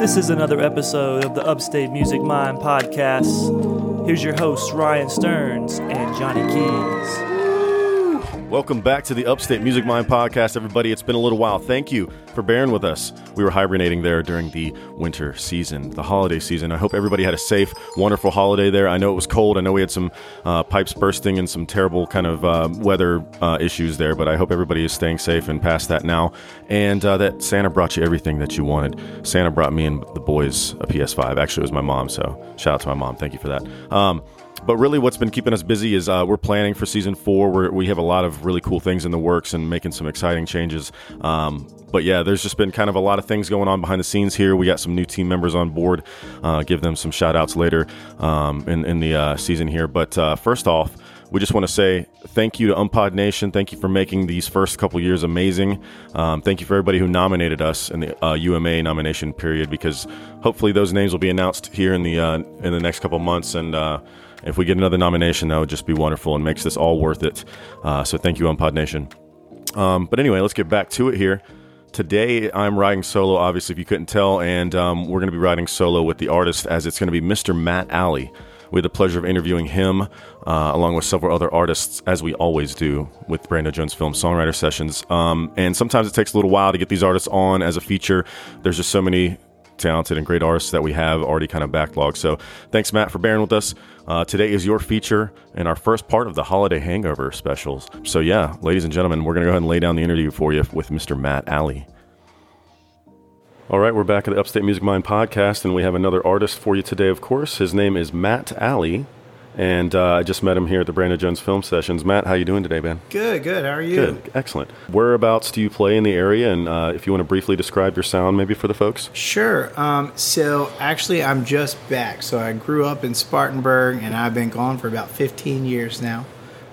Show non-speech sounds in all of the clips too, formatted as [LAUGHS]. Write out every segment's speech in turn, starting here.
This is another episode of the Upstate Music Mind podcast. Here's your hosts, Ryan Stearns and Johnny Keys. Welcome back to the Upstate Music Mind podcast, everybody. It's been a little while. Thank you for bearing with us. We were hibernating there during the winter season, the holiday season. I hope everybody had a safe, wonderful holiday there. I know it was cold. I know we had some uh, pipes bursting and some terrible kind of uh, weather uh, issues there, but I hope everybody is staying safe and past that now. And uh, that Santa brought you everything that you wanted. Santa brought me and the boys a PS5. Actually, it was my mom, so shout out to my mom. Thank you for that. Um, but really, what's been keeping us busy is uh, we're planning for season four. Where we have a lot of really cool things in the works and making some exciting changes. Um, but yeah, there's just been kind of a lot of things going on behind the scenes here. We got some new team members on board. Uh, give them some shout outs later um, in, in the uh, season here. But uh, first off, we just want to say thank you to UMMPod Nation. Thank you for making these first couple years amazing. Um, thank you for everybody who nominated us in the uh, UMA nomination period because hopefully those names will be announced here in the uh, in the next couple months and. If we get another nomination, that would just be wonderful and makes this all worth it. Uh, so thank you, UMMPod Nation. Um, but anyway, let's get back to it here. Today, I'm riding solo, obviously, if you couldn't tell, and um, we're going to be riding solo with the artist as it's going to be Mr. Matt Alley. We had the pleasure of interviewing him uh, along with several other artists, as we always do with Brando Jones Film Songwriter Sessions. Um, and sometimes it takes a little while to get these artists on as a feature. There's just so many talented and great artists that we have already kind of backlogged. So thanks, Matt, for bearing with us. Uh, today is your feature and our first part of the holiday hangover specials. So yeah, ladies and gentlemen, we're going to go ahead and lay down the interview for you with Mr. Matt Alley. All right, we're back at the Upstate Music Mind podcast, and we have another artist for you today, of course. His name is Matt Alley, and uh, I just met him here at the Brandon Jones Film Sessions. Matt, how you doing today, man? Good, good. How are you? Good, excellent. Whereabouts do you play in the area, and uh, if you want to briefly describe your sound, maybe for the folks? Sure. Um, so actually, I'm just back. So I grew up in Spartanburg, and I've been gone for about 15 years now.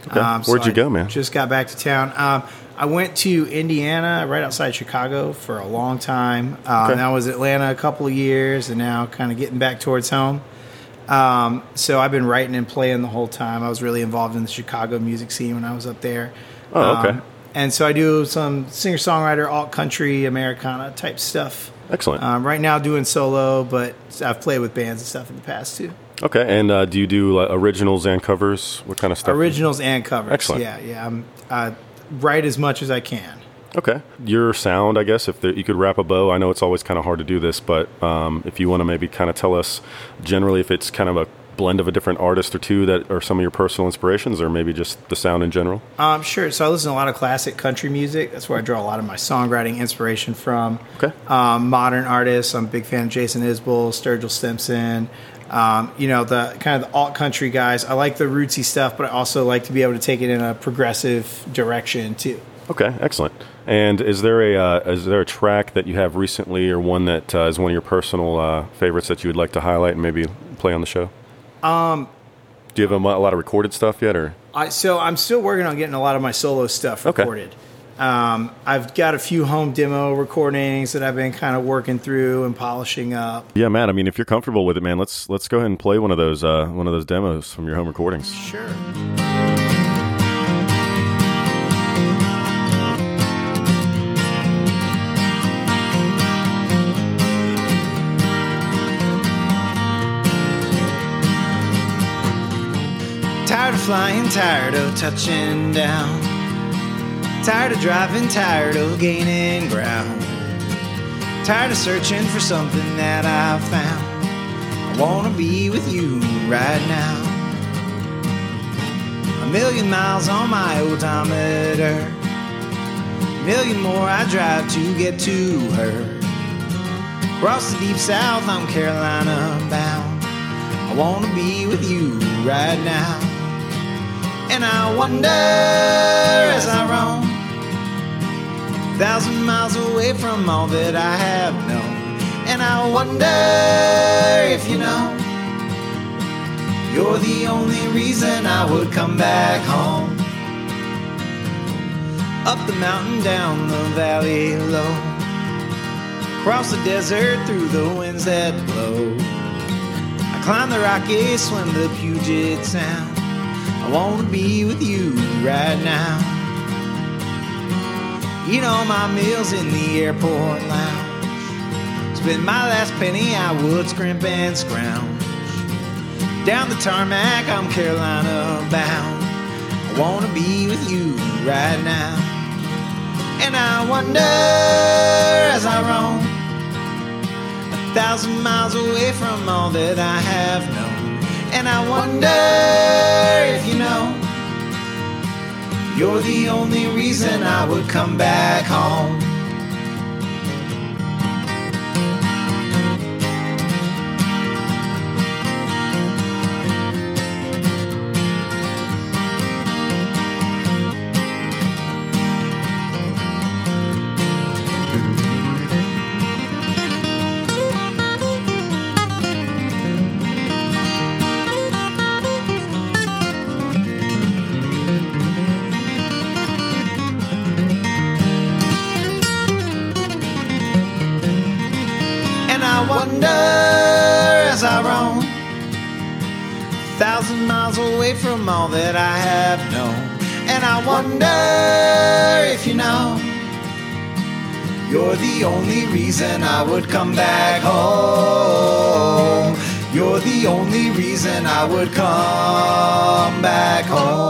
Okay. Um, Where'd you I go, man? Just got back to town. Um, I went to Indiana, right outside Chicago, for a long time. Um, Okay. And I was Atlanta a couple of years, and now kind of getting back towards home. Um, so I've been writing and playing the whole time. I was really involved in the Chicago music scene when I was up there. Oh, okay. Um, and so I do some singer songwriter, alt country, Americana type stuff. Excellent. Um, right now doing solo, but I've played with bands and stuff in the past too. okay, and uh, do you do like, originals and covers? What kind of stuff? Originals and covers. Excellent. Yeah, yeah. I'm, I write as much as I can. Okay, your sound, I guess, if there, you could wrap a bow. I know it's always kind of hard to do this, but um, if you want to maybe kind of tell us generally if it's kind of a blend of a different artist or two that are some of your personal inspirations, or maybe just the sound in general. Um, sure. So I listen to a lot of classic country music. That's where I draw a lot of my songwriting inspiration from. Okay. Um, modern artists. I'm a big fan of Jason Isbell, Sturgill Simpson. Um, you know the kind of the alt country guys. I like the rootsy stuff, but I also like to be able to take it in a progressive direction too. Okay, excellent. And is there a uh, is there a track that you have recently, or one that uh, is one of your personal uh, favorites that you would like to highlight and maybe play on the show? Um, do you have a, a lot of recorded stuff yet, or I, so I'm still working on getting a lot of my solo stuff Okay. recorded. Um, I've got a few home demo recordings that I've been kind of working through and polishing up. yeah, Matt? I mean, if you're comfortable with it, man, let's let's go ahead and play one of those uh, one of those demos from your home recordings. Sure. Tired of flying, tired of touching down. Tired of driving, tired of gaining ground. Tired of searching for something that I've found. I wanna be with you right now. A million miles on my odometer. A million more I drive to get to her. Across the deep south, I'm Carolina bound. I wanna be with you right now. And I wonder as I roam, thousand miles away from all that I have known. And I wonder if you know, you're the only reason I would come back home. Up the mountain, down the valley low, across the desert, through the winds that blow. I climb the Rockies, swim the Puget Sound. I wanna be with you right now. Eat all my meals in the airport lounge. spend my last penny, I would scrimp and scrounge. Down the tarmac, I'm Carolina bound. I wanna be with you right now. And I wonder as I roam a thousand miles away from all that I have known. And I wonder if you know you're the only reason I would come back home. I wonder as I roam a thousand miles away from all that I have known. And I wonder if you know you're the only reason I would come back home. You're the only reason I would come back home.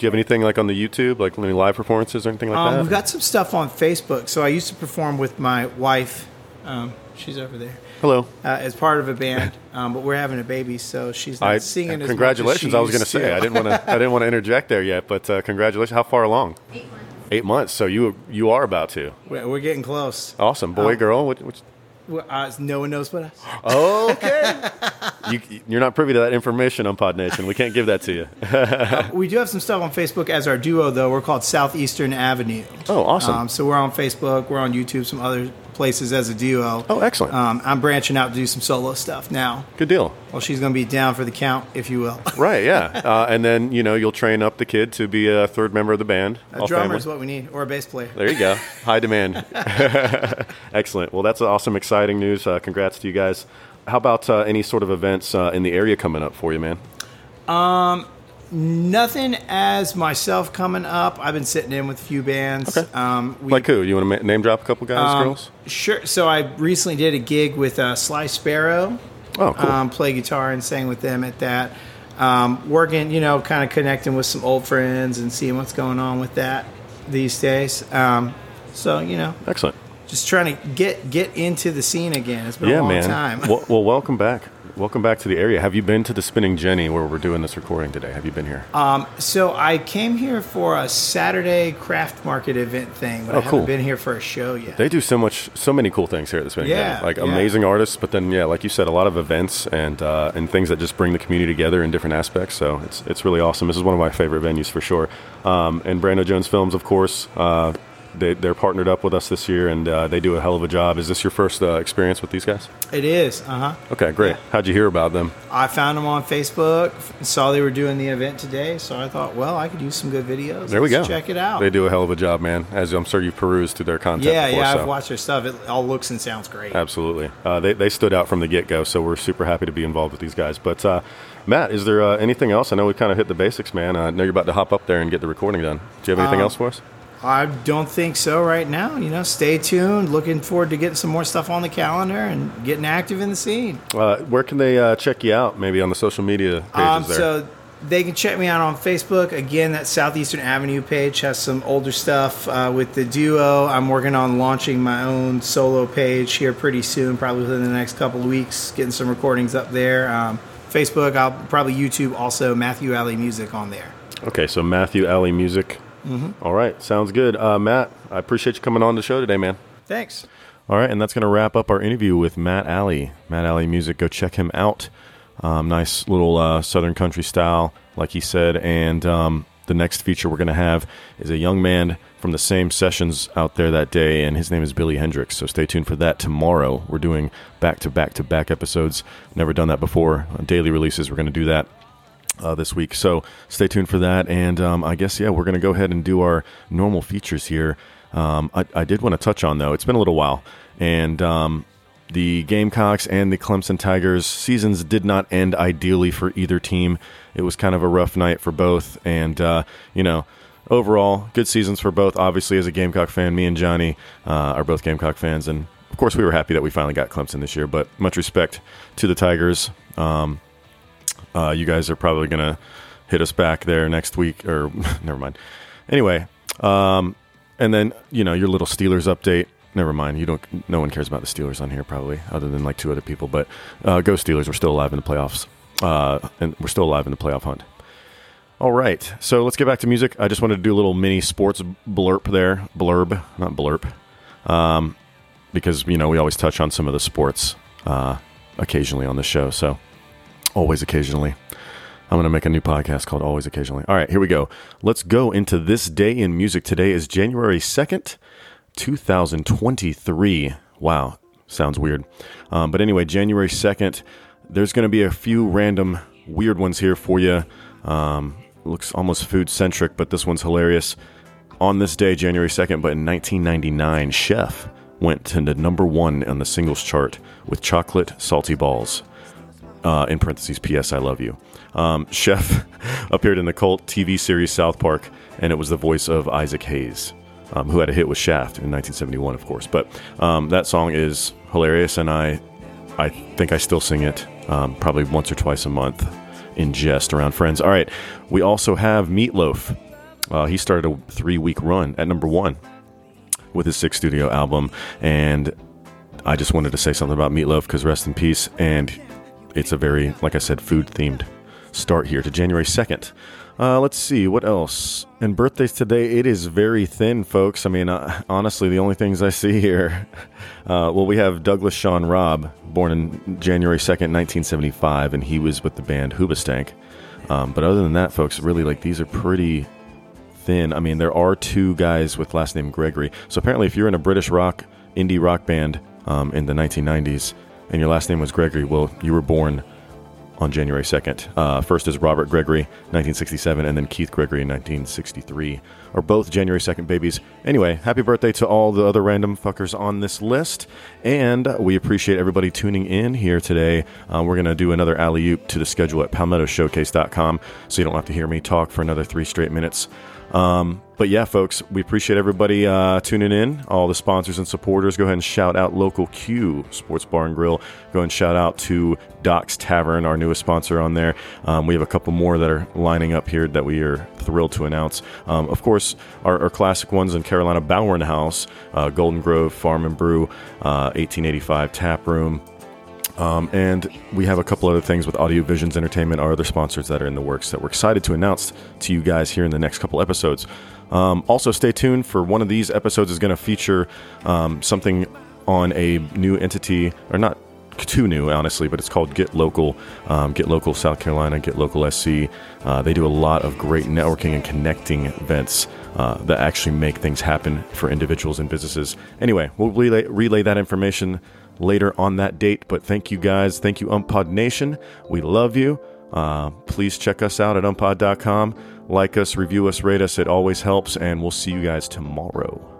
Do you have anything like on the YouTube, like any live performances or anything like Um, that? we've got some stuff on Facebook. So I used to perform with my wife. Um, she's over there. Hello. uh, as part of a band, [LAUGHS] um, but we're having a baby, so she's not I, singing as congratulations. much as I was going to say I didn't want to. I didn't want to interject there yet, but uh, congratulations. How far along? Eight months. Eight months. So you you are about to. We're, we're getting close. Awesome, boy, Um, girl. What, what, Well, Uh, no one knows but us. [GASPS] okay. [LAUGHS] you, you're not privy to that information on Pod Nation. We can't give that to you. [LAUGHS] We do have some stuff on Facebook as our duo, though. We're called Southeastern Avenue. Oh, awesome. Um, so we're on Facebook. We're on YouTube. Some other places as a duo. Oh, excellent. Um, I'm branching out to do some solo stuff now. Good deal. Well, she's going to be down for the count, if you will. [LAUGHS] Right. Yeah. Uh, and then you know you'll train up the kid to be a third member of the band. A drummer family. is what we need, or a bass player. There you go. [LAUGHS] High demand. Excellent. Well, that's awesome, exciting news. Uh, congrats to you guys. How about uh, any sort of events uh, in the area coming up for you, man? Um, Nothing as myself coming up. I've been sitting in with a few bands. Okay. Um, we, Like who? You want to ma- name drop a couple guys, Um, girls? Sure. So I recently did a gig with uh, Sly Sparrow. Oh, cool. Um, play guitar and sang with them at that. Um, working, you know, kind of connecting with some old friends and seeing what's going on with that these days. Um, so you know, Excellent. Just trying to get get into the scene again. It's been Yeah, a long man. time. well, [LAUGHS] well, welcome back. Welcome back to the area. Have you been to the Spinning Jenny where we're doing this recording today? Have you been here? Um, so I came here for a Saturday craft market event thing, but Oh, I haven't cool. been here for a show yet. They do so much, so many cool things here at the Spinning Yeah, Jenny. Like yeah. amazing artists, but then yeah, like you said, a lot of events and uh, and things that just bring the community together in different aspects. So it's it's really awesome. This is one of my favorite venues for sure. Um, and Brando Jones Films, of course. Uh, they, they're partnered up with us this year, and uh, they do a hell of a job. Is this your first uh, experience with these guys? it is. Uh huh. Okay, great. How'd you hear about them? I found them on Facebook, saw they were doing the event today, so I thought, well, I could use some good videos. There we Let's go. Check it out. They do a hell of a job, man. As I'm sure you've perused through their content. Yeah, before, yeah, so. I've watched their stuff. It all looks and sounds great. Absolutely. Uh, they, they stood out from the get go, so we're super happy to be involved with these guys. But, uh, Matt, is there uh, anything else? I know we kind of hit the basics, man. I know you're about to hop up there and get the recording done. Do you have anything Um, else for us? I don't think so right now. You know, stay tuned. Looking forward to getting some more stuff on the calendar and getting active in the scene. Uh, where can they uh, check you out? Maybe on the social media pages Um, there. so they can check me out on Facebook. Again, that Southeastern Avenue page has some older stuff uh, with the duo. I'm working on launching my own solo page here pretty soon, probably within the next couple of weeks, getting some recordings up there. Um, Facebook, I'll probably YouTube also Matthew Alley Music on there. okay, so Matthew Alley Music. Mm-hmm. All right, sounds good. Uh, Matt, I appreciate you coming on the show today, man. Thanks. All right, and that's going to wrap up our interview with Matt Alley. Matt Alley Music, go check him out. Um, nice little uh, Southern country style, like he said. And um, the next feature we're going to have is a young man from the same sessions out there that day, and his name is Billy Hendricks. So stay tuned for that tomorrow. We're doing back to back to back episodes. Never done that before. Daily releases, we're going to do that uh, this week. So stay tuned for that. And um, I guess, yeah, we're going to go ahead and do our normal features here. Um, I, I did want to touch on, though, it's been a little while. And um, the Gamecocks and the Clemson Tigers seasons did not end ideally for either team. It was kind of a rough night for both. And, uh, you know, overall, good seasons for both. Obviously, as a Gamecock fan, me and Johnny uh, are both Gamecock fans, and of course, we were happy that we finally got Clemson this year. But much respect to the Tigers. Um, uh, you guys are probably going to hit us back there next week, or [LAUGHS] never mind. Anyway, um, and then you know your little Steelers update. Never mind. You don't. No one cares about the Steelers on here, probably, other than like two other people. But uh, go Steelers. We're still alive in the playoffs, uh, and we're still alive in the playoff hunt. All right, so let's get back to music. I just wanted to do a little mini sports blurb there, blurb, not blurb, um, because you know we always touch on some of the sports uh, occasionally on the show. So always occasionally. I'm going to make a new podcast called Always Occasionally. All right, here we go. Let's go into this day in music. Today is January 2nd, 2023. Wow, sounds weird. Um, but anyway, January 2nd, there's going to be a few random weird ones here for you. Um, looks almost food centric, but this one's hilarious. On this day, January 2nd, but in 1999, Chef went to number one on the singles chart with Chocolate Salty Balls. Uh, in parentheses, P.S. I love you. Um, Chef [LAUGHS] appeared in the cult TV series South Park, and it was the voice of Isaac Hayes um, who had a hit with Shaft in 1971, of course. But um, that song is hilarious, and I, I think I still sing it um, probably once or twice a month in jest around friends. All right, we also have Meatloaf. Uh, he started a three-week run at number one with his sixth studio album, and I just wanted to say something about Meatloaf because rest in peace, and it's a very, like I said, food-themed start here to January 2nd. Uh, let's see what else. And birthdays today, it is very thin, folks. I mean, uh, honestly, the only things I see here. [LAUGHS] Uh, well, we have Douglas Sean Robb, born in January 2nd, 1975, and he was with the band Hoobastank. Um, but other than that, folks, really, like, these are pretty thin. I mean, there are two guys with last name Gregory. So apparently, if you're in a British rock, indie rock band um, in the 1990s, and your last name was Gregory, well, you were born on January 2nd. Uh, first is Robert Gregory, 1967, and then Keith Gregory, in 1963, are both January 2nd babies. Anyway, happy birthday to all the other random fuckers on this list, and we appreciate everybody tuning in here today. Uh, we're going to do another alley oop to the schedule at palmettoshowcase.com so you don't have to hear me talk for another three straight minutes. Um, but yeah, folks, we appreciate everybody uh, tuning in. All the sponsors and supporters. Go ahead and shout out Local Q Sports Bar and Grill. Go and shout out to Doc's Tavern, our newest sponsor on there. Um, we have a couple more that are lining up here that we are thrilled to announce. Um, of course, our, our, classic ones in Carolina, Bowen House, uh, Golden Grove Farm and Brew, uh, 1885 Tap Room. Um, and we have a couple other things with Audio Visions Entertainment, our other sponsors that are in the works that we're excited to announce to you guys here in the next couple episodes. Um, also, stay tuned for one of these episodes is going to feature um, something on a new entity, or not too new, honestly, but it's called Get Local. Um, Get Local South Carolina, Get Local SC. Uh, they do a lot of great networking and connecting events uh, that actually make things happen for individuals and businesses. Anyway, we'll relay, relay that information later on that date. But thank you guys. Thank you, UMMPod Nation. We love you. Uh, please check us out at umpod.com. Like us, review us, rate us. It always helps. And we'll see you guys tomorrow.